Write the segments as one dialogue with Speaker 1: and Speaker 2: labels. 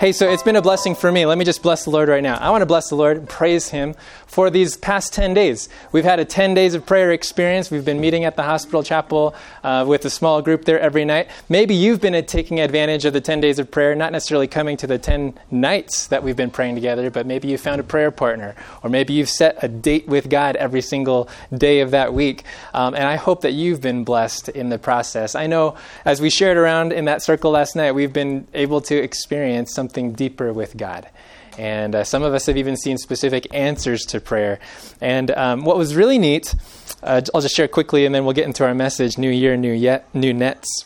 Speaker 1: Hey, so it's been a blessing for me. Let me just bless the Lord right now. I want to bless the Lord and praise Him for these past 10 days. We've had a 10 days of prayer experience. We've been meeting at the hospital chapel uh, with a small group there every night. Maybe you've been taking advantage of the 10 days of prayer, not necessarily coming to the 10 nights that we've been praying together, but maybe you found a prayer partner, or maybe you've set a date with God every single day of that week. Um, and I hope that you've been blessed in the process. I know as we shared around in that circle last night, we've been able to experience something deeper with God. And uh, some of us have even seen specific answers to prayer. And um, what was really neat, uh, I'll just share quickly and then we'll get into our message New Year, New, yet, new Nets.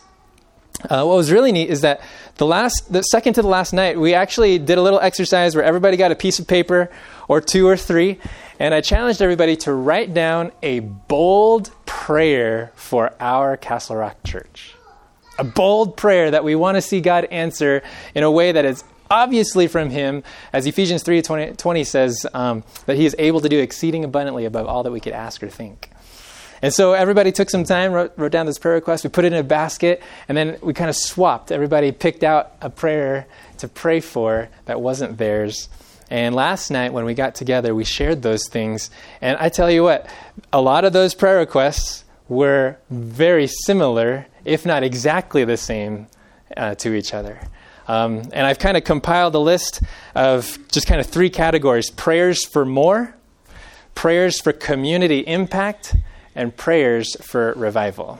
Speaker 1: Uh, what was really neat is that the last, the second to the last night, we actually did a little exercise where everybody got a piece of paper or two or three, and I challenged everybody to write down a bold prayer for our Castle Rock Church. A bold prayer that we want to see God answer in a way that is obviously from him, as Ephesians 3 20, 20 says, um, that he is able to do exceeding abundantly above all that we could ask or think. And so everybody took some time, wrote, wrote down this prayer request, we put it in a basket, and then we kind of swapped. Everybody picked out a prayer to pray for that wasn't theirs. And last night, when we got together, we shared those things. And I tell you what, a lot of those prayer requests were very similar, if not exactly the same, uh, to each other. Um, and I've kind of compiled a list of just kind of three categories prayers for more, prayers for community impact, and prayers for revival.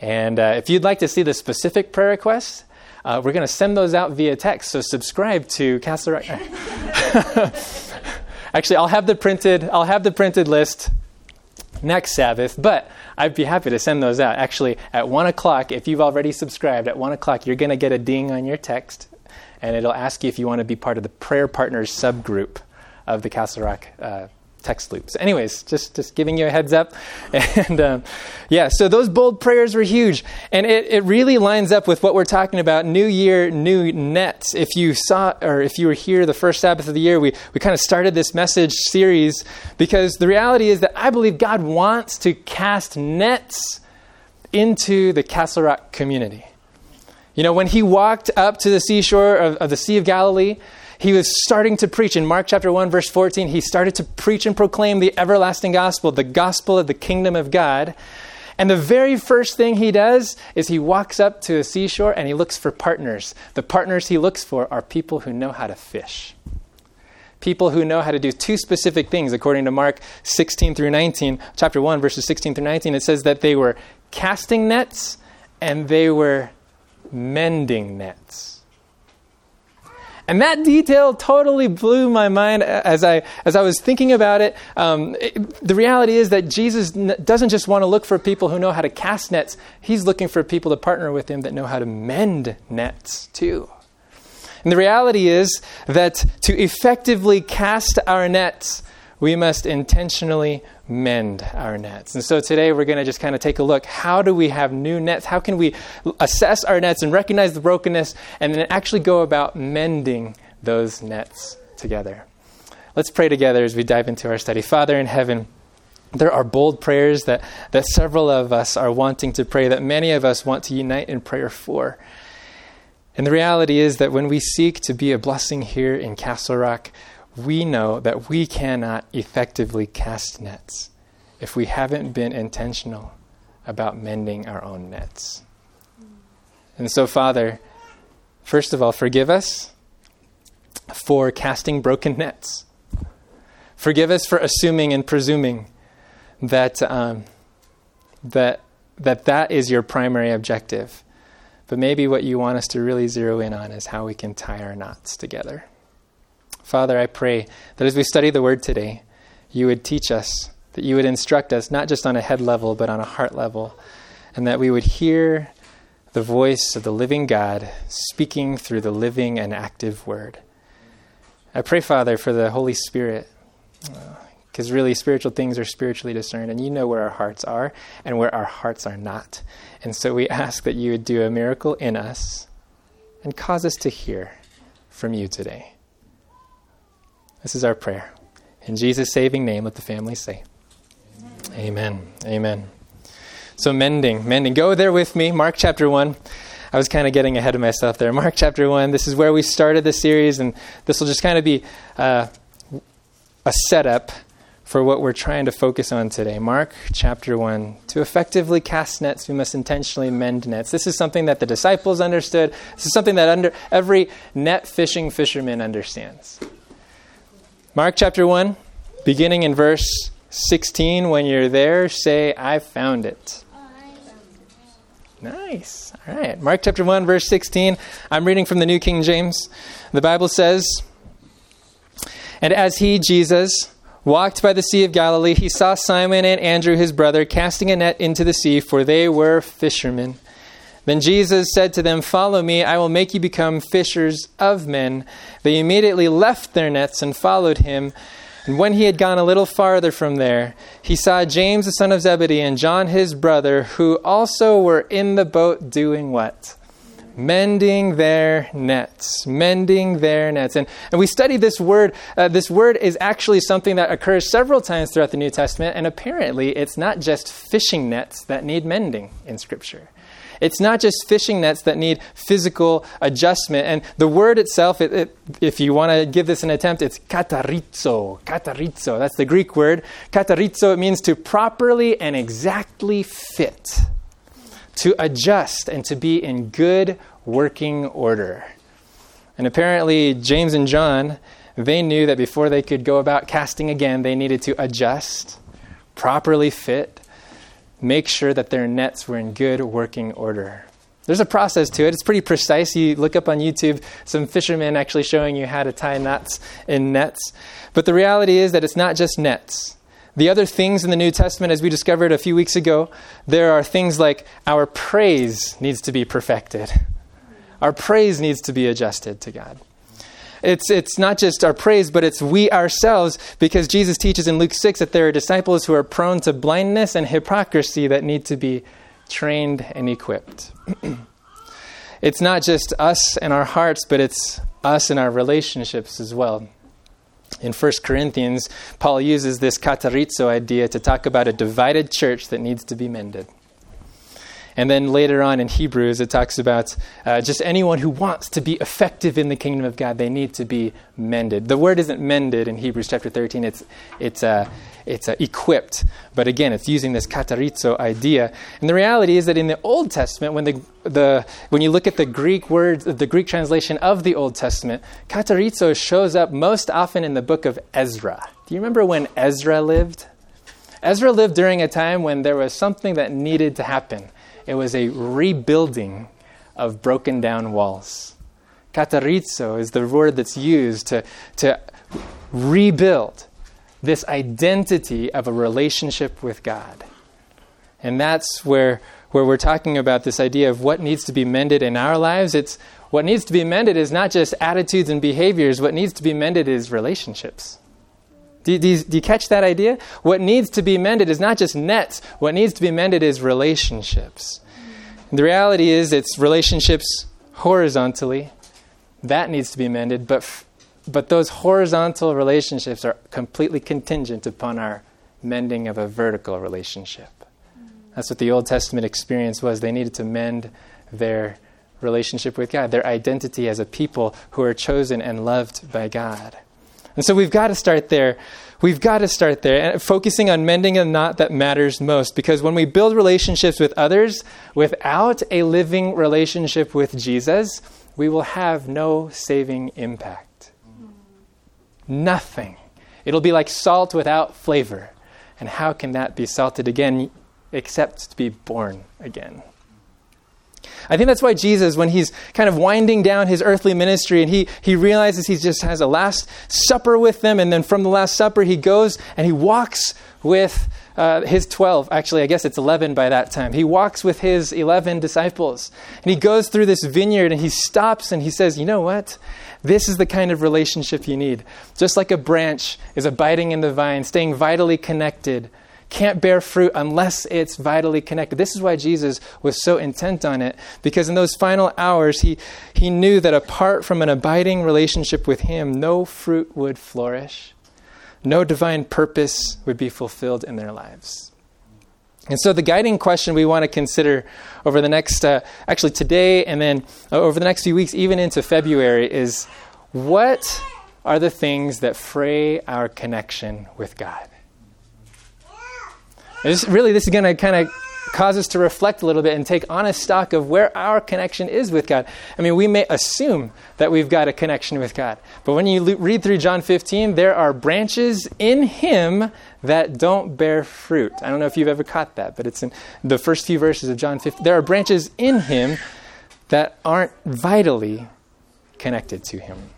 Speaker 1: And uh, if you'd like to see the specific prayer requests, uh, we're going to send those out via text. So subscribe to Castle. Rock. Actually, I'll have the printed. I'll have the printed list next Sabbath, but I'd be happy to send those out. Actually, at 1 o'clock, if you've already subscribed, at 1 o'clock, you're going to get a ding on your text, and it'll ask you if you want to be part of the Prayer Partners subgroup of the Castle Rock uh, text loops. Anyways, just just giving you a heads up, and um, yeah, so those bold prayers were huge, and it, it really lines up with what we're talking about. New year, new nets. If you saw or if you were here the first Sabbath of the year, we we kind of started this message series because the reality is that I believe God wants to cast nets into the Castle Rock community. You know, when he walked up to the seashore of, of the Sea of Galilee he was starting to preach. In Mark chapter 1 verse 14 he started to preach and proclaim the everlasting gospel the gospel of the kingdom of God. And the very first thing he does is he walks up to a seashore and he looks for partners. The partners he looks for are people who know how to fish. People who know how to do two specific things according to Mark 16 through 19 chapter 1 verses 16 through 19 it says that they were casting nets and they were mending nets and that detail totally blew my mind as I, as I was thinking about it. Um, it the reality is that Jesus n- doesn't just want to look for people who know how to cast nets, he's looking for people to partner with him that know how to mend nets too. And the reality is that to effectively cast our nets, we must intentionally mend our nets. And so today we're going to just kind of take a look. How do we have new nets? How can we assess our nets and recognize the brokenness and then actually go about mending those nets together? Let's pray together as we dive into our study. Father in heaven, there are bold prayers that, that several of us are wanting to pray, that many of us want to unite in prayer for. And the reality is that when we seek to be a blessing here in Castle Rock, we know that we cannot effectively cast nets if we haven't been intentional about mending our own nets. And so, Father, first of all, forgive us for casting broken nets. Forgive us for assuming and presuming that, um, that, that that is your primary objective. But maybe what you want us to really zero in on is how we can tie our knots together. Father, I pray that as we study the word today, you would teach us, that you would instruct us, not just on a head level, but on a heart level, and that we would hear the voice of the living God speaking through the living and active word. I pray, Father, for the Holy Spirit, because uh, really spiritual things are spiritually discerned, and you know where our hearts are and where our hearts are not. And so we ask that you would do a miracle in us and cause us to hear from you today. This is our prayer. In Jesus' saving name, let the family say, Amen. Amen. Amen. So, mending, mending. Go there with me, Mark chapter 1. I was kind of getting ahead of myself there. Mark chapter 1, this is where we started the series, and this will just kind of be uh, a setup for what we're trying to focus on today. Mark chapter 1. To effectively cast nets, we must intentionally mend nets. This is something that the disciples understood. This is something that under, every net fishing fisherman understands. Mark chapter 1, beginning in verse 16. When you're there, say, I found it. Nice. All right. Mark chapter 1, verse 16. I'm reading from the New King James. The Bible says, And as he, Jesus, walked by the Sea of Galilee, he saw Simon and Andrew, his brother, casting a net into the sea, for they were fishermen. Then Jesus said to them, Follow me, I will make you become fishers of men. They immediately left their nets and followed him. And when he had gone a little farther from there, he saw James the son of Zebedee and John his brother, who also were in the boat doing what? mending their nets mending their nets and, and we studied this word uh, this word is actually something that occurs several times throughout the new testament and apparently it's not just fishing nets that need mending in scripture it's not just fishing nets that need physical adjustment. And the word itself, it, it, if you want to give this an attempt, it's katarizo. Katarizo. That's the Greek word. Katarizo, it means to properly and exactly fit to adjust and to be in good working order. And apparently, James and John, they knew that before they could go about casting again, they needed to adjust, properly fit, make sure that their nets were in good working order. There's a process to it. It's pretty precise. You look up on YouTube some fishermen actually showing you how to tie knots in nets. But the reality is that it's not just nets. The other things in the New Testament, as we discovered a few weeks ago, there are things like our praise needs to be perfected. Our praise needs to be adjusted to God. It's, it's not just our praise, but it's we ourselves, because Jesus teaches in Luke 6 that there are disciples who are prone to blindness and hypocrisy that need to be trained and equipped. it's not just us and our hearts, but it's us and our relationships as well. In 1 Corinthians, Paul uses this katarizo idea to talk about a divided church that needs to be mended. And then later on in Hebrews, it talks about uh, just anyone who wants to be effective in the kingdom of God, they need to be mended. The word isn't mended in Hebrews chapter 13, it's, it's, uh, it's uh, equipped. But again, it's using this katarizo idea. And the reality is that in the Old Testament, when, the, the, when you look at the Greek words, the Greek translation of the Old Testament, katarizo shows up most often in the book of Ezra. Do you remember when Ezra lived? Ezra lived during a time when there was something that needed to happen. It was a rebuilding of broken down walls. Katarizo is the word that's used to, to rebuild this identity of a relationship with God. And that's where, where we're talking about this idea of what needs to be mended in our lives. It's what needs to be mended is not just attitudes and behaviors, what needs to be mended is relationships. Do, do, do, you catch that idea? What needs to be mended is not just nets, what needs to be mended is relationships. And the reality is, it's relationships horizontally. That needs to be mended, but but those horizontal relationships are completely contingent upon our mending of a vertical relationship. That's what the Old Testament experience was. They needed to mend their relationship with God, their identity as a people who are chosen and loved by God. And so we've got to start there. We've got to start there, focusing on mending a knot that matters most. Because when we build relationships with others without a living relationship with Jesus, we will have no saving impact. Nothing. It'll be like salt without flavor. And how can that be salted again except to be born again? I think that's why Jesus, when he's kind of winding down his earthly ministry and he, he realizes he just has a last supper with them, and then from the Last Supper, he goes and he walks with uh, his 12. Actually, I guess it's 11 by that time. He walks with his 11 disciples, and he goes through this vineyard and he stops and he says, You know what? This is the kind of relationship you need. Just like a branch is abiding in the vine, staying vitally connected, can't bear fruit unless it's vitally connected. This is why Jesus was so intent on it, because in those final hours, he, he knew that apart from an abiding relationship with Him, no fruit would flourish, no divine purpose would be fulfilled in their lives. And so, the guiding question we want to consider over the next, uh, actually today and then uh, over the next few weeks, even into February, is what are the things that fray our connection with God? This, really, this is going to kind of cause us to reflect a little bit and take honest stock of where our connection is with God. I mean, we may assume that we've got a connection with God, but when you read through John 15, there are branches in Him that don't bear fruit. I don't know if you've ever caught that, but it's in the first few verses of John 15. There are branches in Him that aren't vitally connected to Him.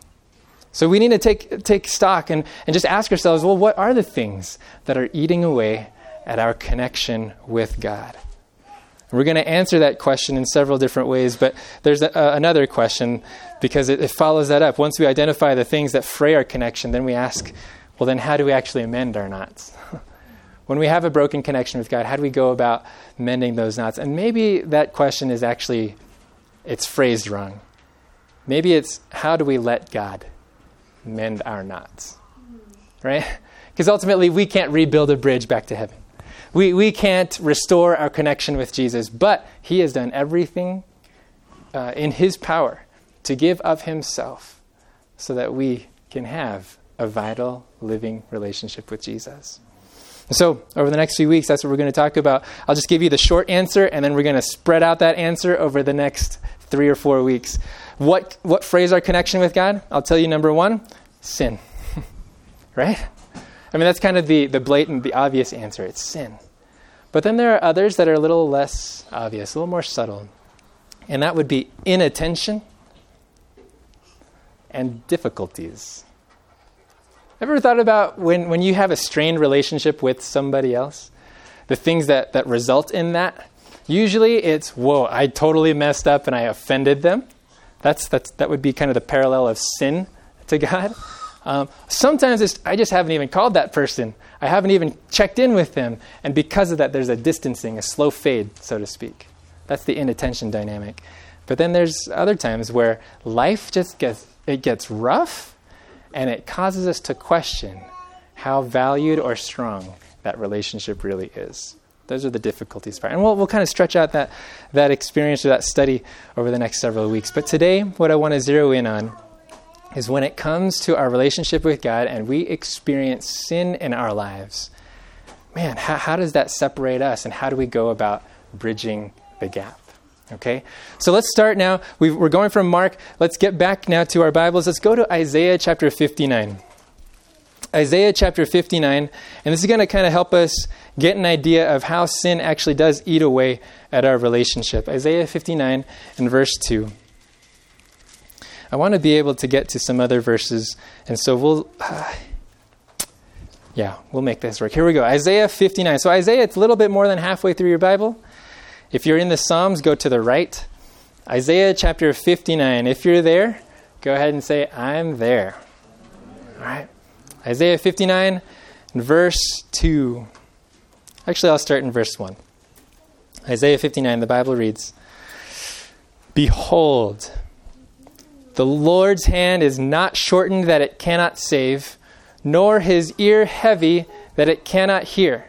Speaker 1: So we need to take, take stock and, and just ask ourselves well, what are the things that are eating away at our connection with God? We're going to answer that question in several different ways, but there's a, uh, another question because it, it follows that up. Once we identify the things that fray our connection, then we ask, well, then how do we actually amend our knots? when we have a broken connection with God, how do we go about mending those knots? And maybe that question is actually it's phrased wrong. Maybe it's how do we let God mend our knots? Right? Because ultimately we can't rebuild a bridge back to heaven. We, we can't restore our connection with Jesus, but He has done everything uh, in His power to give of Himself so that we can have a vital, living relationship with Jesus. so, over the next few weeks, that's what we're going to talk about. I'll just give you the short answer, and then we're going to spread out that answer over the next three or four weeks. What, what frays our connection with God? I'll tell you number one sin. right? I mean, that's kind of the, the blatant, the obvious answer it's sin. But then there are others that are a little less obvious, a little more subtle. And that would be inattention and difficulties. Ever thought about when, when you have a strained relationship with somebody else? The things that, that result in that? Usually it's, whoa, I totally messed up and I offended them. That's, that's, that would be kind of the parallel of sin to God. Um, sometimes I just haven't even called that person. I haven't even checked in with them. And because of that, there's a distancing, a slow fade, so to speak. That's the inattention dynamic. But then there's other times where life just gets, it gets rough and it causes us to question how valued or strong that relationship really is. Those are the difficulties part. And we'll, we'll kind of stretch out that, that experience or that study over the next several weeks. But today, what I want to zero in on is when it comes to our relationship with God and we experience sin in our lives, man, how, how does that separate us and how do we go about bridging the gap? Okay, so let's start now. we are going from Mark. Let's get back now to our Bibles. Let's go to Isaiah chapter 59. Isaiah chapter 59, and this is going to kind of help us get an idea of how sin actually does eat away at our relationship. Isaiah 59 and verse 2. I want to be able to get to some other verses, and so we'll. Uh, yeah, we'll make this work. Here we go. Isaiah 59. So, Isaiah, it's a little bit more than halfway through your Bible. If you're in the Psalms, go to the right. Isaiah chapter 59. If you're there, go ahead and say, I'm there. All right. Isaiah 59, verse 2. Actually, I'll start in verse 1. Isaiah 59, the Bible reads Behold, the Lord's hand is not shortened that it cannot save, nor his ear heavy that it cannot hear.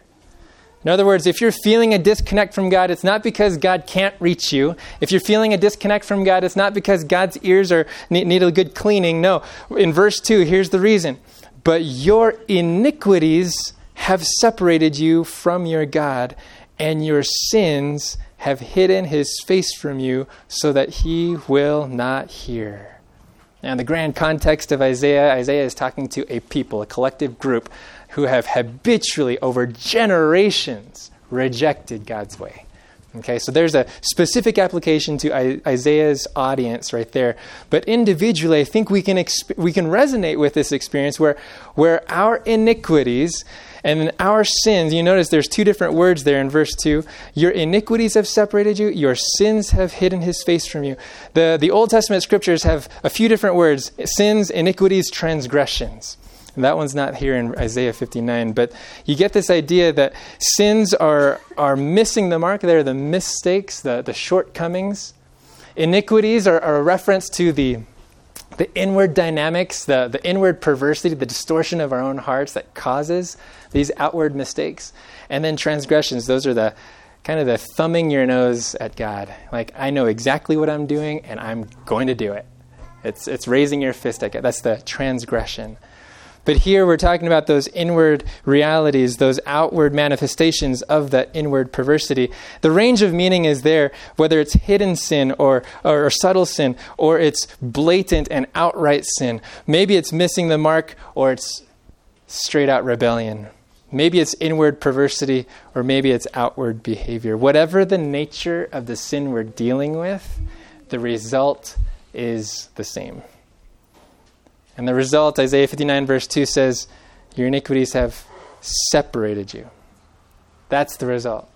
Speaker 1: In other words, if you're feeling a disconnect from God, it's not because God can't reach you. If you're feeling a disconnect from God, it's not because God's ears are need, a good cleaning. No. In verse 2, here's the reason. But your iniquities have separated you from your God, and your sins have hidden his face from you so that he will not hear. Now, in the grand context of Isaiah, Isaiah is talking to a people, a collective group, who have habitually, over generations, rejected God's way. Okay, so there's a specific application to Isaiah's audience right there. But individually, I think we can, exp- we can resonate with this experience where, where our iniquities and our sins, you notice there's two different words there in verse 2. Your iniquities have separated you, your sins have hidden his face from you. The, the Old Testament scriptures have a few different words sins, iniquities, transgressions. And that one's not here in Isaiah 59, but you get this idea that sins are, are missing the mark. They're the mistakes, the, the shortcomings. Iniquities are, are a reference to the the inward dynamics, the, the inward perversity, the distortion of our own hearts that causes these outward mistakes. And then transgressions, those are the kind of the thumbing your nose at God. Like, I know exactly what I'm doing and I'm going to do it. It's, it's raising your fist at God. That's the transgression. But here we're talking about those inward realities, those outward manifestations of that inward perversity. The range of meaning is there, whether it's hidden sin or, or, or, subtle sin, or it's blatant and outright sin. Maybe it's missing the mark, or it's straight out rebellion. Maybe it's inward perversity, or maybe it's outward behavior. Whatever the nature of the sin we're dealing with, the result is the same. And the result, Isaiah 59, verse 2 says, Your iniquities have separated you. That's the result.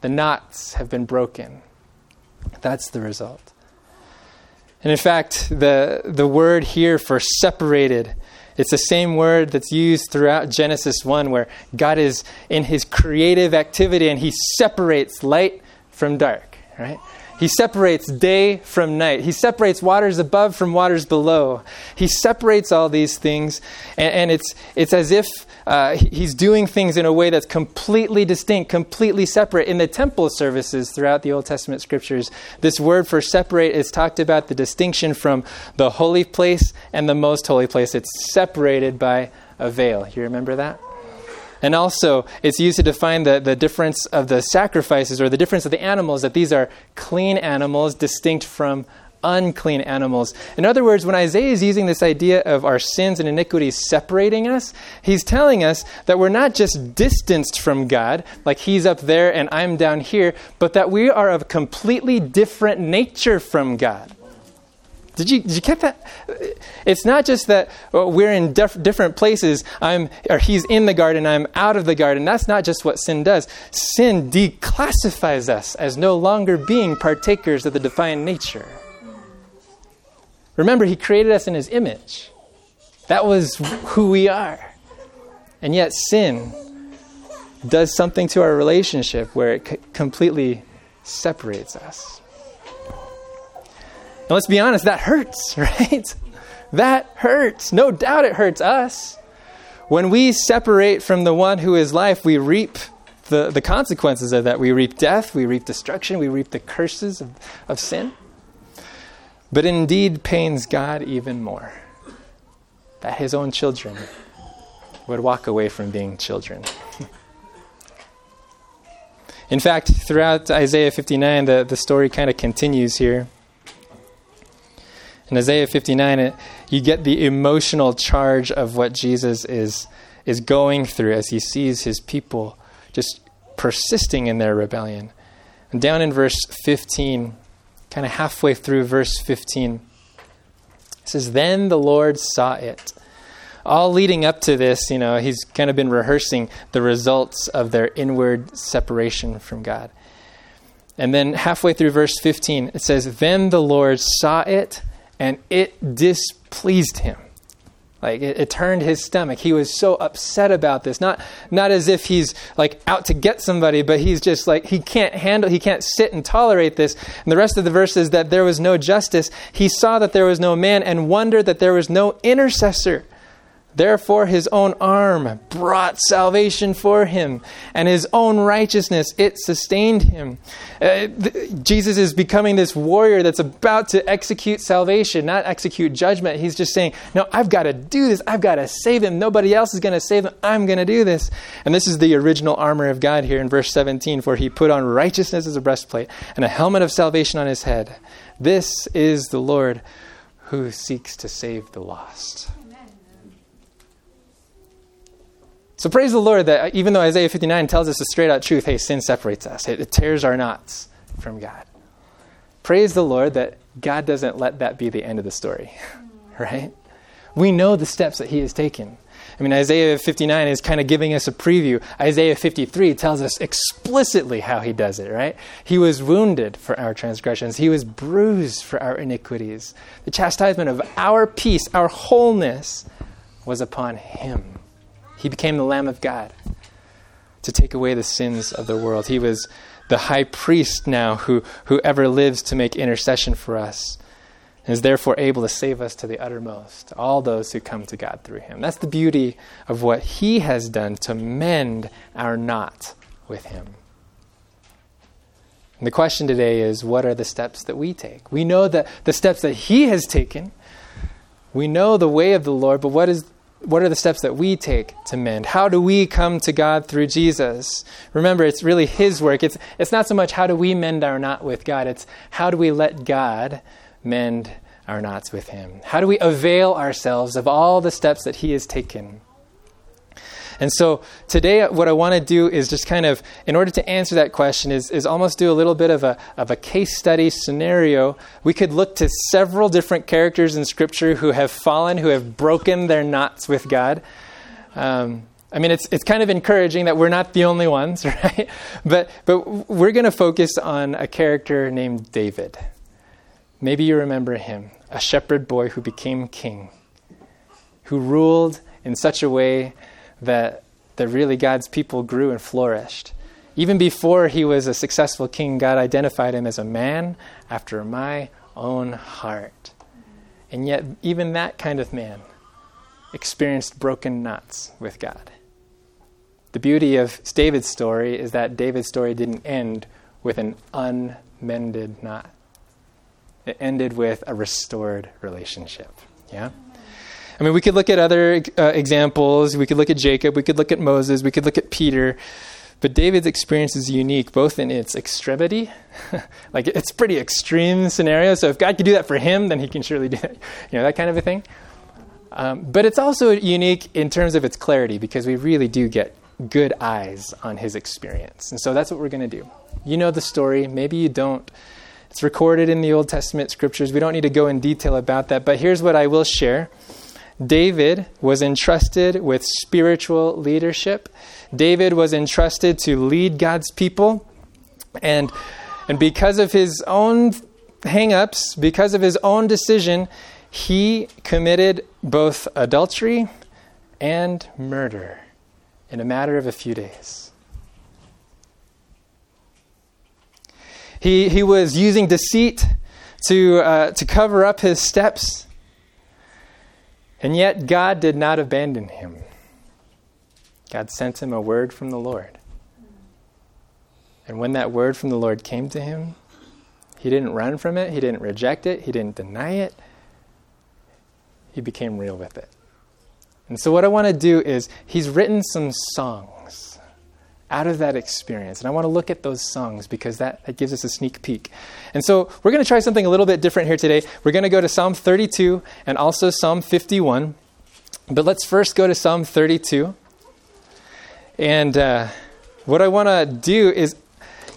Speaker 1: The knots have been broken. That's the result. And in fact, the, the word here for separated, it's the same word that's used throughout Genesis 1, where God is in his creative activity and he separates light from dark, right? He separates day from night. He separates waters above from waters below. He separates all these things, and, and it's, it's as if uh, he's doing things in a way that's completely distinct, completely separate. In the temple services throughout the Old Testament scriptures, this word for separate is talked about the distinction from the holy place and the most holy place. It's separated by a veil. You remember that? And also, it's used to define the, the difference of the sacrifices or the difference of the animals, that these are clean animals distinct from unclean animals. In other words, when Isaiah is using this idea of our sins and iniquities separating us, he's telling us that we're not just distanced from God, like he's up there and I'm down here, but that we are of completely different nature from God. Did you, did you get that? It's not just that uh, we're in def- different places. I'm, or he's in the garden, I'm out of the garden. That's not just what sin does. Sin declassifies us as no longer being partakers of the divine nature. Remember, he created us in his image. That was who we are. And yet, sin does something to our relationship where it c- completely separates us. And let's be honest, that hurts, right? That hurts. No doubt it hurts us. When we separate from the one who is life, we reap the, the consequences of that. We reap death, we reap destruction, we reap the curses of, of sin. But indeed pains God even more that his own children would walk away from being children. In fact, throughout Isaiah 59, the, the story kind of continues here. In Isaiah 59, it, you get the emotional charge of what Jesus is, is going through as he sees his people just persisting in their rebellion. And down in verse 15, kind of halfway through verse 15, it says, Then the Lord saw it. All leading up to this, you know, he's kind of been rehearsing the results of their inward separation from God. And then halfway through verse 15, it says, Then the Lord saw it and it displeased him. Like it, it, turned his stomach. He was so upset about this. Not not as if he's like out to get somebody, but he's just like he can't handle he can't sit and tolerate this. And the rest of the verse is that there was no justice. He saw that there was no man and wondered that there was no intercessor. Therefore, his own arm brought salvation for him, and his own righteousness, it sustained him. Uh, th- Jesus is becoming this warrior that's about to execute salvation, not execute judgment. He's just saying, No, I've got to do this. I've got to save him. Nobody else is going to save him. I'm going to do this. And this is the original armor of God here in verse 17 For he put on righteousness as a breastplate and a helmet of salvation on his head. This is the Lord who seeks to save the lost. So praise the Lord that uh, even though Isaiah 59 tells us the straight out truth, hey, sin separates us, it, it tears our knots from God. Praise the Lord that God doesn't let that be the end of the story, right? We know the steps that He has taken. I mean, Isaiah 59 is kind of giving us a preview. Isaiah 53 tells us explicitly how he does it, right? He was wounded for our transgressions, he was bruised for our iniquities. The chastisement of our peace, our wholeness, was upon him. He became the Lamb of God to take away the sins of the world. He was the high priest now who, who ever lives to make intercession for us. and is therefore able to save us to the uttermost, all those who come to God through him. That's the beauty of what he has done to mend our knot with him. And the question today is what are the steps that we take? We know that the steps that he has taken. We know the way of the Lord, but what is what are the steps that we take to mend? How do we come to God through Jesus? Remember, it's really His work. It's, it's not so much how do we mend our knot with God, it's how do we let God mend our knots with Him? How do we avail ourselves of all the steps that He has taken? And so today, what I want to do is just kind of, in order to answer that question, is, is almost do a little bit of a, of a case study scenario. We could look to several different characters in Scripture who have fallen, who have broken their knots with God. Um, I mean, it's, it's kind of encouraging that we're not the only ones, right? But, but we're going to focus on a character named David. Maybe you remember him, a shepherd boy who became king, who ruled in such a way that, that really God's people grew and flourished. Even before he was a successful king, God identified him as a man after my own heart. And yet, even that kind of man experienced broken knots with God. The beauty of David's story is that David's story didn't end with an unmended knot, it ended with a restored relationship. Yeah? I mean, we could look at other uh, examples. We could look at Jacob. We could look at Moses. We could look at Peter. But David's experience is unique, both in its extremity, like it's pretty extreme scenario. So if God could do that for him, then He can surely do it. You know that kind of a thing. Um, but it's also unique in terms of its clarity because we really do get good eyes on His experience, and so that's what we're going to do. You know the story. Maybe you don't. It's recorded in the Old Testament scriptures. We don't need to go in detail about that. But here's what I will share. David was entrusted with spiritual leadership. David was entrusted to lead God's people. And, and because of his own hangups, because of his own decision, he committed both adultery and murder in a matter of a few days. He, he was using deceit to, uh, to cover up his steps. And yet, God did not abandon him. God sent him a word from the Lord. And when that word from the Lord came to him, he didn't run from it, he didn't reject it, he didn't deny it. He became real with it. And so, what I want to do is, he's written some songs out of that experience. And I want to look at those songs because that, that gives us a sneak peek. And so we're going to try something a little bit different here today. We're going to go to Psalm 32 and also Psalm 51. But let's first go to Psalm 32. And uh, what I want to do is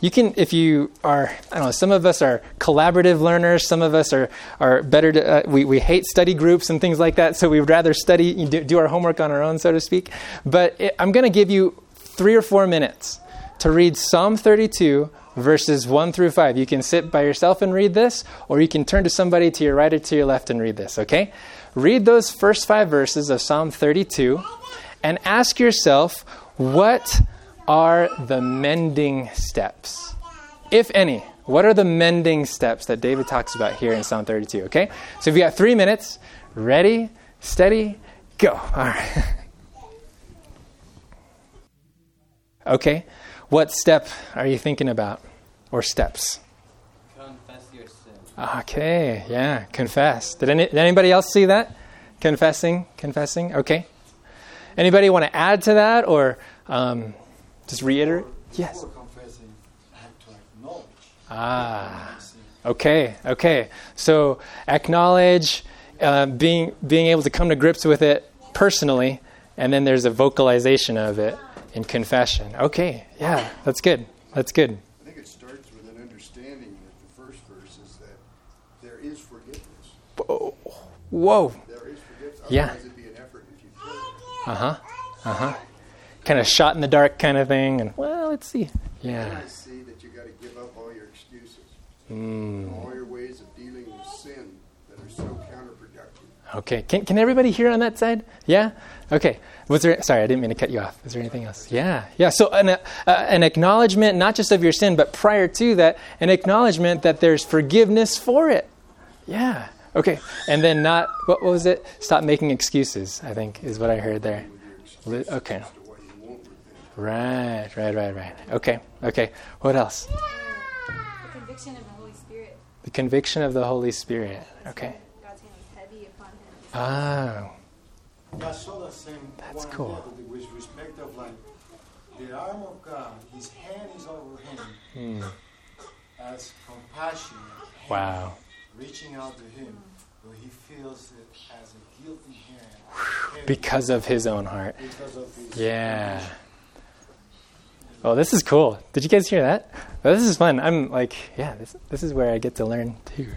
Speaker 1: you can if you are i don't know some of us are collaborative learners some of us are, are better to, uh, we, we hate study groups and things like that so we'd rather study do, do our homework on our own so to speak but it, i'm going to give you three or four minutes to read Psalm 32, verses 1 through 5. You can sit by yourself and read this, or you can turn to somebody to your right or to your left and read this, okay? Read those first five verses of Psalm 32 and ask yourself, what are the mending steps? If any, what are the mending steps that David talks about here in Psalm 32, okay? So if you got three minutes, ready, steady, go. All right. Okay. What step are you thinking about? Or steps?
Speaker 2: Confess your sin.
Speaker 1: Okay, yeah, confess. Did, any, did anybody else see that? Confessing, confessing. Okay. Anybody want to add to that or um, just reiterate? Yes.
Speaker 3: confessing, have to acknowledge.
Speaker 1: Ah. Okay, okay. So acknowledge uh, being being able to come to grips with it personally, and then there's a vocalization of it in confession. Okay, yeah, that's good. That's good.
Speaker 3: I think it starts with an understanding that the first verse is that there is forgiveness.
Speaker 1: Whoa.
Speaker 3: There is forgiveness.
Speaker 1: Yeah.
Speaker 3: Otherwise it'd be an effort if you could.
Speaker 1: Uh huh. Uh huh. Kind of shot in the dark kind of thing. And well, let's see. Yeah.
Speaker 3: I see that you got to give up all your excuses,
Speaker 1: Mm.
Speaker 3: all your ways of dealing with sin that are so counterproductive.
Speaker 1: Okay. Can can everybody hear on that side? Yeah. Okay. Was there? Sorry, I didn't mean to cut you off. Is there anything else? Yeah. Yeah. So an uh, an acknowledgement not just of your sin, but prior to that, an acknowledgement that there's forgiveness for it. Yeah. Okay. And then not, what, what was it? Stop making excuses, I think, is what I heard there. Okay.
Speaker 3: as to why you won't repent.
Speaker 1: Right, right, right, right. Okay, okay. What else?
Speaker 4: The conviction of the Holy Spirit.
Speaker 1: The conviction of the Holy Spirit. Okay.
Speaker 4: God's hand was heavy upon him.
Speaker 1: Ah,
Speaker 5: I saw the same
Speaker 1: That's
Speaker 5: one
Speaker 1: cool.
Speaker 5: there with respect of like the arm of God, His hand is over him
Speaker 1: hmm.
Speaker 5: as compassionate, hand
Speaker 1: wow.
Speaker 5: reaching out to him, but he feels it as a guilty hand heavy
Speaker 1: Because of his own heart.
Speaker 5: because of his
Speaker 1: Yeah. Oh, this is cool. Did you guys hear that? Oh, this is fun. I'm like, yeah, this, this is where I get to learn too.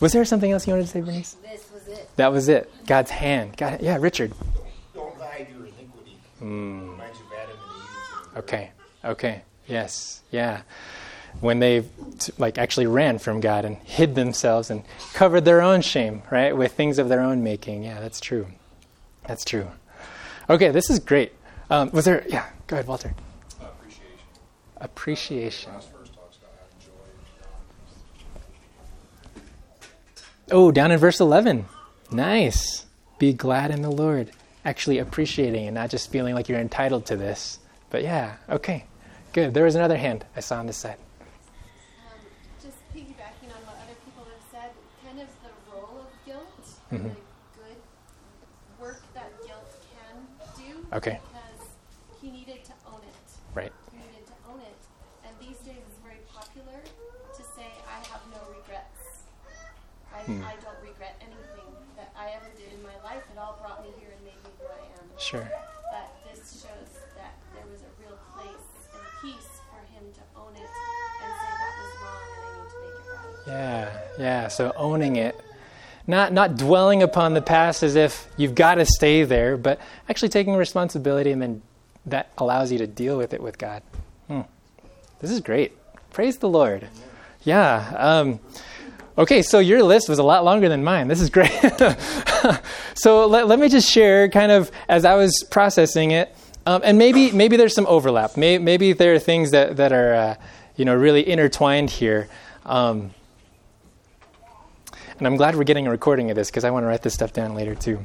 Speaker 1: Was there something else you wanted to say, Bernice?
Speaker 4: This was it.
Speaker 1: That was it. God's hand. God, yeah, Richard.
Speaker 6: Don't hide your iniquity.
Speaker 1: Mm.
Speaker 6: Reminds you of Adam and Eve.
Speaker 1: Okay. Okay. Yes. Yeah. When they like actually ran from God and hid themselves and covered their own shame, right, with things of their own making. Yeah, that's true. That's true. Okay, this is great. Um, was there? Yeah. Go ahead, Walter.
Speaker 3: Appreciation.
Speaker 1: Appreciation.
Speaker 3: Last verse talks about having joy.
Speaker 1: Oh, down in verse 11. Nice. Be glad in the Lord. Actually appreciating and not just feeling like you're entitled to this. But yeah, okay. Good. There was another hand I saw on this side.
Speaker 7: Um, just piggybacking on what other people have said, kind of the role of guilt
Speaker 1: Mhm.
Speaker 7: and the good work that guilt can do.
Speaker 1: Okay.
Speaker 7: Because he needed to own it.
Speaker 1: Right.
Speaker 7: He needed to own it. And these days it's very popular to say, I have no regrets. I,
Speaker 1: Hmm.
Speaker 7: I don't regret anything that I ever did in my life. It all brought me here and made me who I am.
Speaker 1: Sure.
Speaker 7: But this shows that there was a real place and peace for him to own it and say that was wrong and I need to make it right.
Speaker 1: Yeah, yeah. So owning it, not not dwelling upon the past as if you've got to stay there, but actually taking responsibility, and then that allows you to deal with it with God. Hmm. This is great. Praise the Lord. Yeah. Um, okay, so your list was a lot longer than mine. This is great. so let, let me just share, kind of as I was processing it, um, and maybe maybe there's some overlap. Maybe, maybe there are things that that are uh, you know really intertwined here. Um, and I'm glad we're getting a recording of this because I want to write this stuff down later too.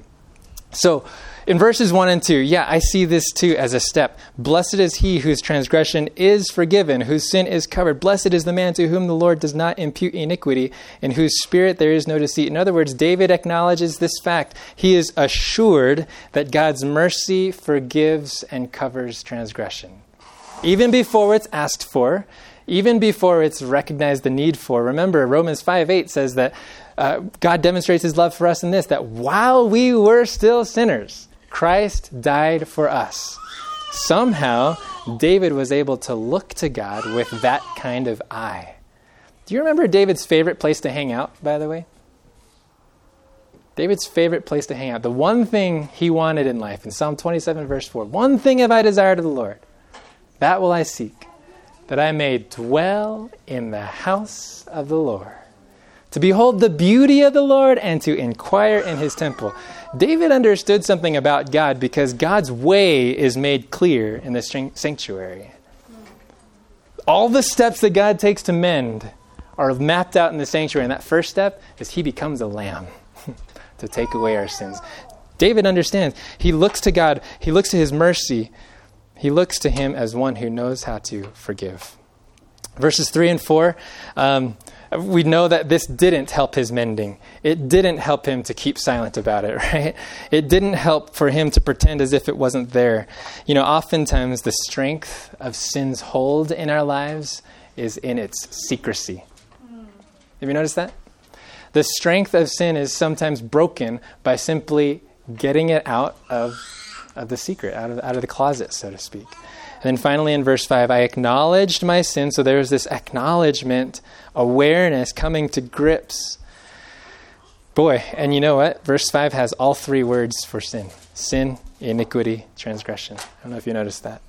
Speaker 1: So, in verses 1 and 2, yeah, I see this too as a step. Blessed is he whose transgression is forgiven, whose sin is covered. Blessed is the man to whom the Lord does not impute iniquity, in whose spirit there is no deceit. In other words, David acknowledges this fact. He is assured that God's mercy forgives and covers transgression. Even before it's asked for, even before it's recognized the need for. Remember, Romans 5 8 says that uh, God demonstrates his love for us in this that while we were still sinners, Christ died for us. Somehow, David was able to look to God with that kind of eye. Do you remember David's favorite place to hang out, by the way? David's favorite place to hang out. The one thing he wanted in life, in Psalm 27, verse 4 One thing have I desired of the Lord, that will I seek, that I may dwell in the house of the Lord to behold the beauty of the Lord and to inquire in his temple. David understood something about God because God's way is made clear in the sanctuary. All the steps that God takes to mend are mapped out in the sanctuary, and that first step is he becomes a lamb to take away our sins. David understands. He looks to God, he looks to his mercy, he looks to him as one who knows how to forgive. Verses 3 and 4. Um, we know that this didn't help his mending. It didn't help him to keep silent about it, right? It didn't help for him to pretend as if it wasn't there. You know, oftentimes the strength of sin's hold in our lives is in its secrecy. Have you noticed that? The strength of sin is sometimes broken by simply getting it out of, of the secret, out of, out of the closet, so to speak. And then finally in verse 5, I acknowledged my sin. So there's this acknowledgement, awareness coming to grips. Boy, and you know what? Verse 5 has all three words for sin sin, iniquity, transgression. I don't know if you noticed that.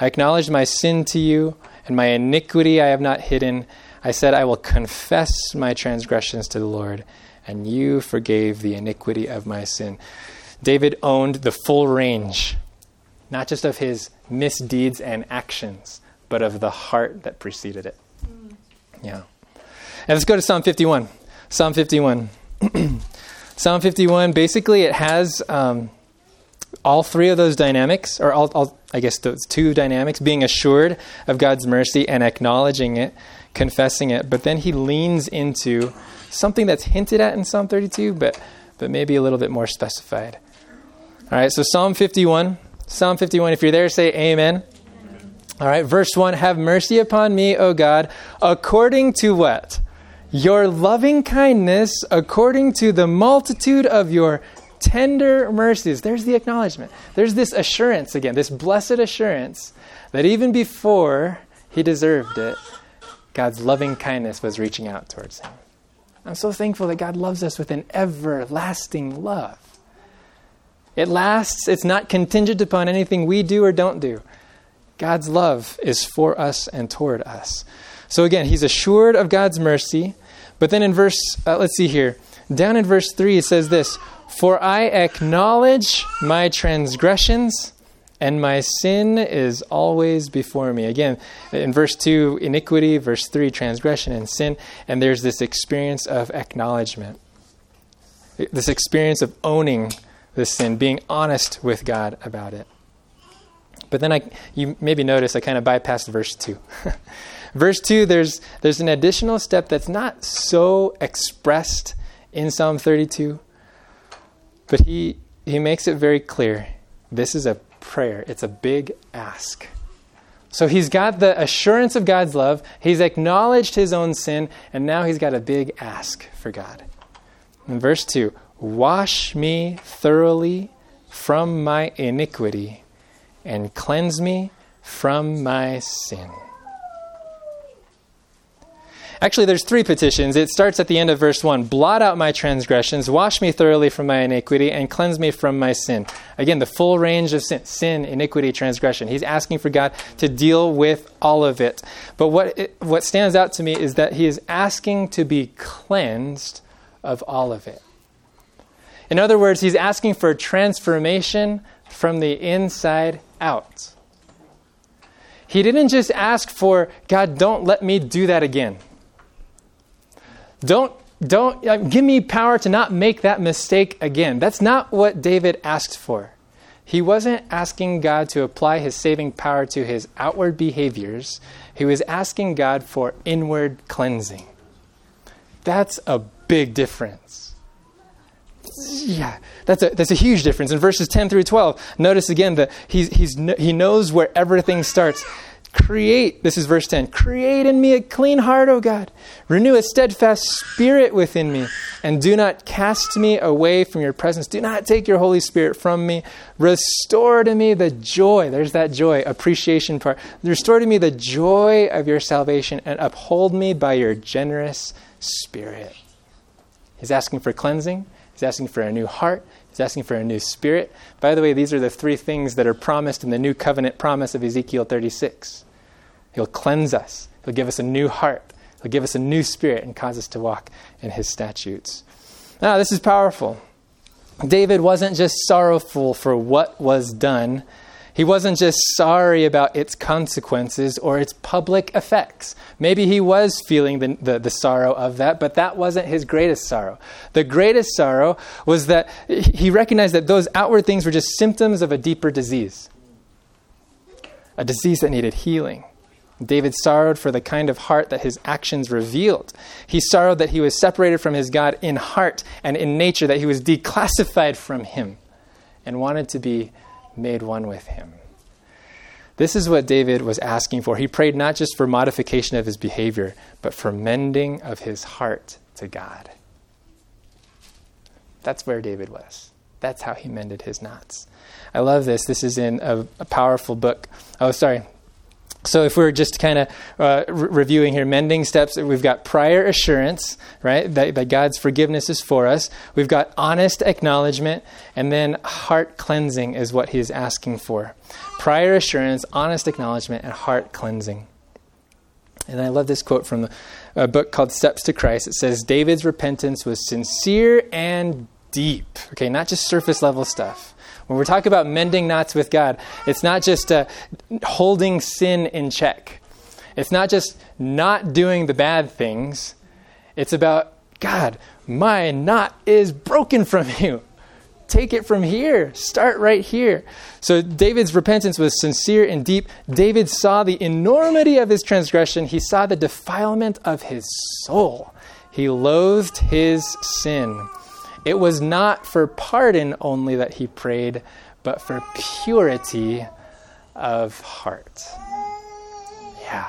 Speaker 1: I acknowledged my sin to you, and my iniquity I have not hidden. I said, I will confess my transgressions to the Lord, and you forgave the iniquity of my sin. David owned the full range, not just of his misdeeds and actions, but of the heart that preceded it. Mm. Yeah. And let's go to Psalm 51. Psalm 51. Psalm 51, basically, it has um, all three of those dynamics, or all, all, I guess those two dynamics, being assured of God's mercy and acknowledging it, confessing it. But then he leans into something that's hinted at in Psalm 32, but, but maybe a little bit more specified. All right, so Psalm 51. Psalm 51, if you're there, say amen. All right, verse 1 Have mercy upon me, O God, according to what? Your loving kindness, according to the multitude of your tender mercies. There's the acknowledgement. There's this assurance again, this blessed assurance that even before he deserved it, God's loving kindness was reaching out towards him. I'm so thankful that God loves us with an everlasting love. It lasts, it's not contingent upon anything we do or don't do. God's love is for us and toward us. So again, he's assured of God's mercy. But then in verse, uh, let's see here, down in verse 3, it says this For I acknowledge my transgressions, and my sin is always before me. Again, in verse 2, iniquity, verse 3, transgression and sin, and there's this experience of acknowledgement, this experience of owning the sin, being honest with God about it. But then I, you maybe notice I kind of bypassed verse 2. verse 2, there's, there's an additional step that's not so expressed in Psalm 32, but he, he makes it very clear. This is a prayer, it's a big ask. So he's got the assurance of God's love, he's acknowledged his own sin, and now he's got a big ask for God. In verse 2, wash me thoroughly from my iniquity and cleanse me from my sin. Actually, there's three petitions. It starts at the end of verse 1 Blot out my transgressions, wash me thoroughly from my iniquity, and cleanse me from my sin. Again, the full range of sin, sin iniquity, transgression. He's asking for God to deal with all of it. But what, it, what stands out to me is that he is asking to be cleansed of all of it. In other words, he's asking for transformation from the inside out. He didn't just ask for, God, don't let me do that again. Don't, don't uh, give me power to not make that mistake again. That's not what David asked for. He wasn't asking God to apply his saving power to his outward behaviors. He was asking God for inward cleansing. That's a big difference. Yeah, that's a, that's a huge difference. In verses 10 through 12, notice again that he's, he's, he knows where everything starts. Create, this is verse 10, create in me a clean heart, O God. Renew a steadfast spirit within me, and do not cast me away from your presence. Do not take your Holy Spirit from me. Restore to me the joy, there's that joy, appreciation part. Restore to me the joy of your salvation, and uphold me by your generous spirit. He's asking for cleansing, he's asking for a new heart, He's asking for a new spirit. By the way, these are the three things that are promised in the new covenant promise of Ezekiel 36. He'll cleanse us, He'll give us a new heart, He'll give us a new spirit, and cause us to walk in His statutes. Now, this is powerful. David wasn't just sorrowful for what was done, he wasn't just sorry about its consequences or its public effects. Maybe he was feeling the, the, the, sorrow of that, but that wasn't his greatest sorrow. The greatest sorrow was that he recognized that those outward things were just symptoms of a deeper disease, a disease that needed healing. David sorrowed for the kind of heart that his actions revealed. He sorrowed that he was separated from his God in heart and in nature, that he was declassified from him, and wanted to be made one with him. This is what David was asking for. He prayed not just for modification of his behavior, but for mending of his heart to God. That's where David was. That's how he mended his knots. I love this. This is in a, a powerful book. Oh, sorry. So, if we're just kind of uh, re- reviewing here, mending steps, we've got prior assurance, right, that, that, God's forgiveness is for us. We've got honest acknowledgement, and then heart cleansing is what He's asking for. Prior assurance, honest acknowledgement, and heart cleansing. And I love this quote from a book called Steps to Christ. It says, David's repentance was sincere and deep. Okay, not just surface level stuff. When we're talking about mending knots with God, it's not just uh, holding sin in check. It's not just not doing the bad things. It's about God, my knot is broken from you. Take it from here. Start right here. So David's repentance was sincere and deep. David saw the enormity of his transgression, he saw the defilement of his soul. He loathed his sin. It was not for pardon only that he prayed, but for purity of heart. Yeah.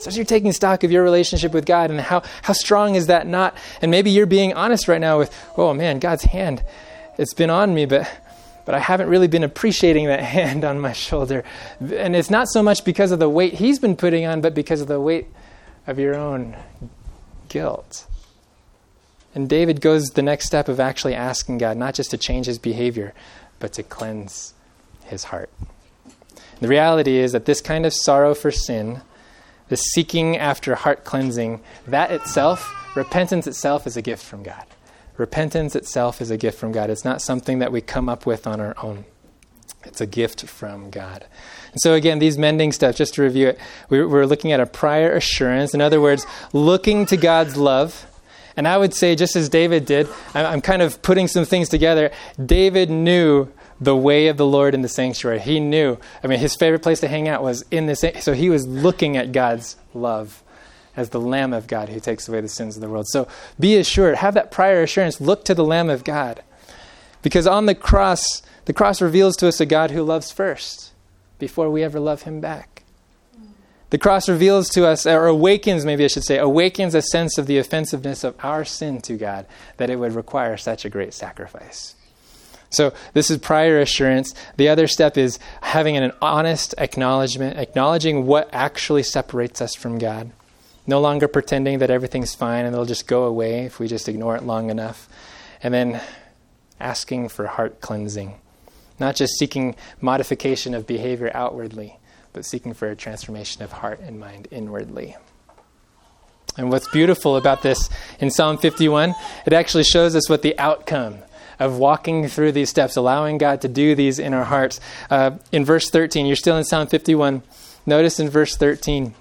Speaker 1: So as you're taking stock of your relationship with God and how, how strong is that knot? and maybe you're being honest right now with, oh man, God's hand, it's been on me, but but I haven't really been appreciating that hand on my shoulder. And it's not so much because of the weight he's been putting on, but because of the weight of your own guilt. And David goes the next step of actually asking God not just to change his behavior, but to cleanse his heart. The reality is that this kind of sorrow for sin, this seeking after heart cleansing, that itself, repentance itself, is a gift from God. Repentance itself is a gift from God. It's not something that we come up with on our own. It's a gift from God. And so, again, these mending steps, just to review it, we're looking at a prior assurance. In other words, looking to God's love. And I would say, just as David did, I'm kind of putting some things together. David knew the way of the Lord in the sanctuary. He knew. I mean, his favorite place to hang out was in this. So he was looking at God's love as the Lamb of God who takes away the sins of the world. So be assured, have that prior assurance. Look to the Lamb of God. Because on the cross, the cross reveals to us a God who loves first before we ever love him back. The cross reveals to us, or awakens, maybe I should say, awakens a sense of the offensiveness of our sin to God, that it would require such a great sacrifice. So, this is prior assurance. The other step is having an honest acknowledgement, acknowledging what actually separates us from God. No longer pretending that everything's fine and it'll just go away if we just ignore it long enough. And then asking for heart cleansing. Not just seeking modification of behavior outwardly, but seeking for a transformation of heart and mind inwardly. And what's beautiful about this in Psalm 51, it actually shows us what the outcome of walking through these steps, allowing God to do these in our hearts. Uh, in verse 13, you're still in Psalm 51. Notice in verse 13,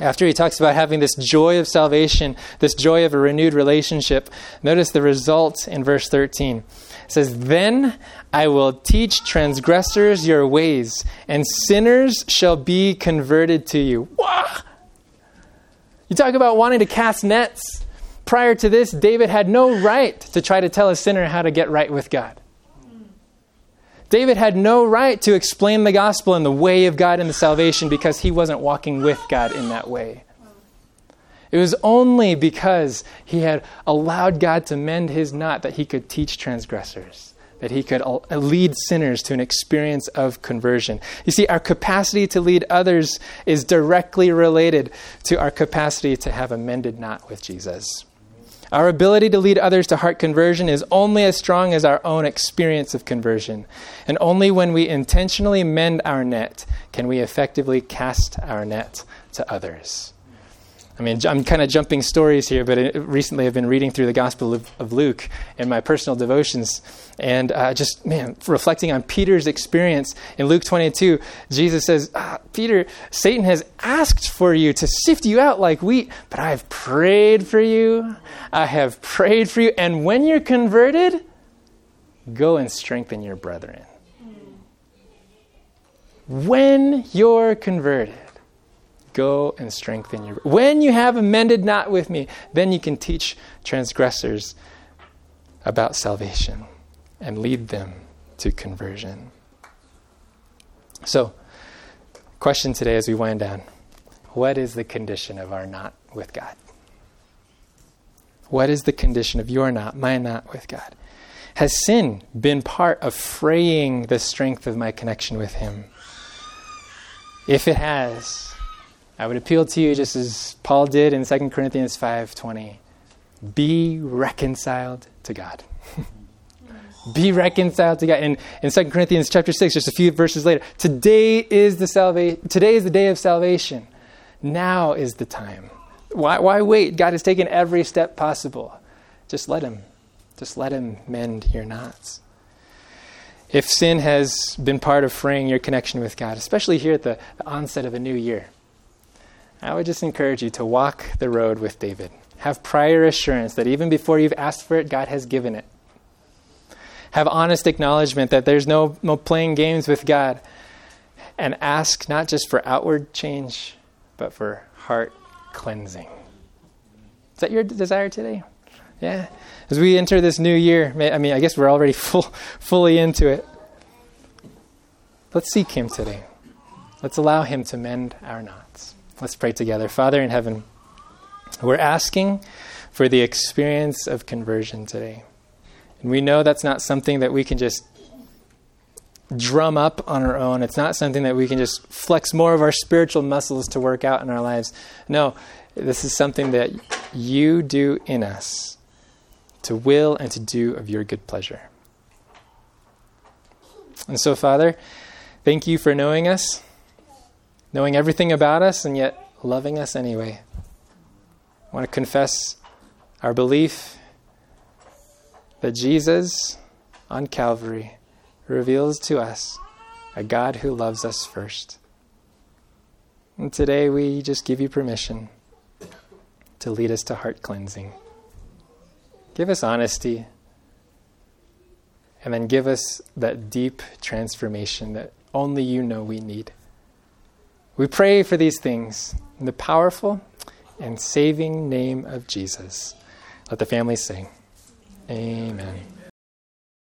Speaker 1: after he talks about having this joy of salvation, this joy of a renewed relationship, notice the result in verse 13. It says, Then I will teach transgressors your ways, and sinners shall be converted to you. Wow! You talk about wanting to cast nets. Prior to this, David had no right to try to tell a sinner how to get right with God. David had no right to explain the gospel and the way of God and the salvation because he wasn't walking with God in that way. It was only because he had allowed God to mend his knot that he could teach transgressors, that he could uh, lead sinners to an experience of conversion. You see, our capacity to lead others is directly related to our capacity to have a mended knot with Jesus. Our ability to lead others to heart conversion is only as strong as our own experience of conversion. And only when we intentionally mend our net can we effectively cast our net to others. I mean, I'm kind of jumping stories here, but recently I've been reading through the Gospel of, of Luke in my personal devotions, and uh, just, man, reflecting on Peter's experience. In Luke 22, Jesus says, ah, Peter, Satan has asked for you to sift you out like wheat, but I have prayed for you. I have prayed for you. And when you're converted, go and strengthen your brethren. When you're converted, Go and strengthen your. When you have amended knot with me, then you can teach transgressors about salvation and lead them to conversion. So, question today as we wind down What is the condition of our knot with God? What is the condition of your knot, my knot with God? Has sin been part of fraying the strength of my connection with Him? If it has, I would appeal to you just as Paul did in 2 Corinthians 5:20. Be reconciled to God. Be reconciled to God. In, in 2 Corinthians chapter 6, just a few verses later, today is the salvation today is the day of salvation. Now is the time. Why, why wait? God has taken every step possible. Just let him. Just let him mend your knots. If sin has been part of fraying your connection with God, especially here at the, the onset of a new year, I would just encourage you to walk the road with David. Have prior assurance that even before you've asked for it, God has given it. Have honest acknowledgement that there's no, no playing games with God. And ask not just for outward change, but for heart cleansing. Is that your desire today? Yeah. As we enter this new year, I mean, I guess we're already full, fully into it. Let's seek Him today. Let's allow Him to mend our knots. Let's pray together. Father in heaven, we're asking for the experience of conversion today. And we know that's not something that we can just drum up on our own. It's not something that we can just flex more of our spiritual muscles to work out in our lives. No, this is something that you do in us to will and to do of your good pleasure. And so, Father, thank you for knowing us, knowing everything about us, and yet loving us anyway. I want to confess our belief that Jesus on Calvary reveals to us a God who loves us first. And today we just give you permission to lead us to heart cleansing. Give us honesty, and then give us that deep transformation that only you know we need. We pray for these things in the powerful and saving name of Jesus. Let the family sing. Amen.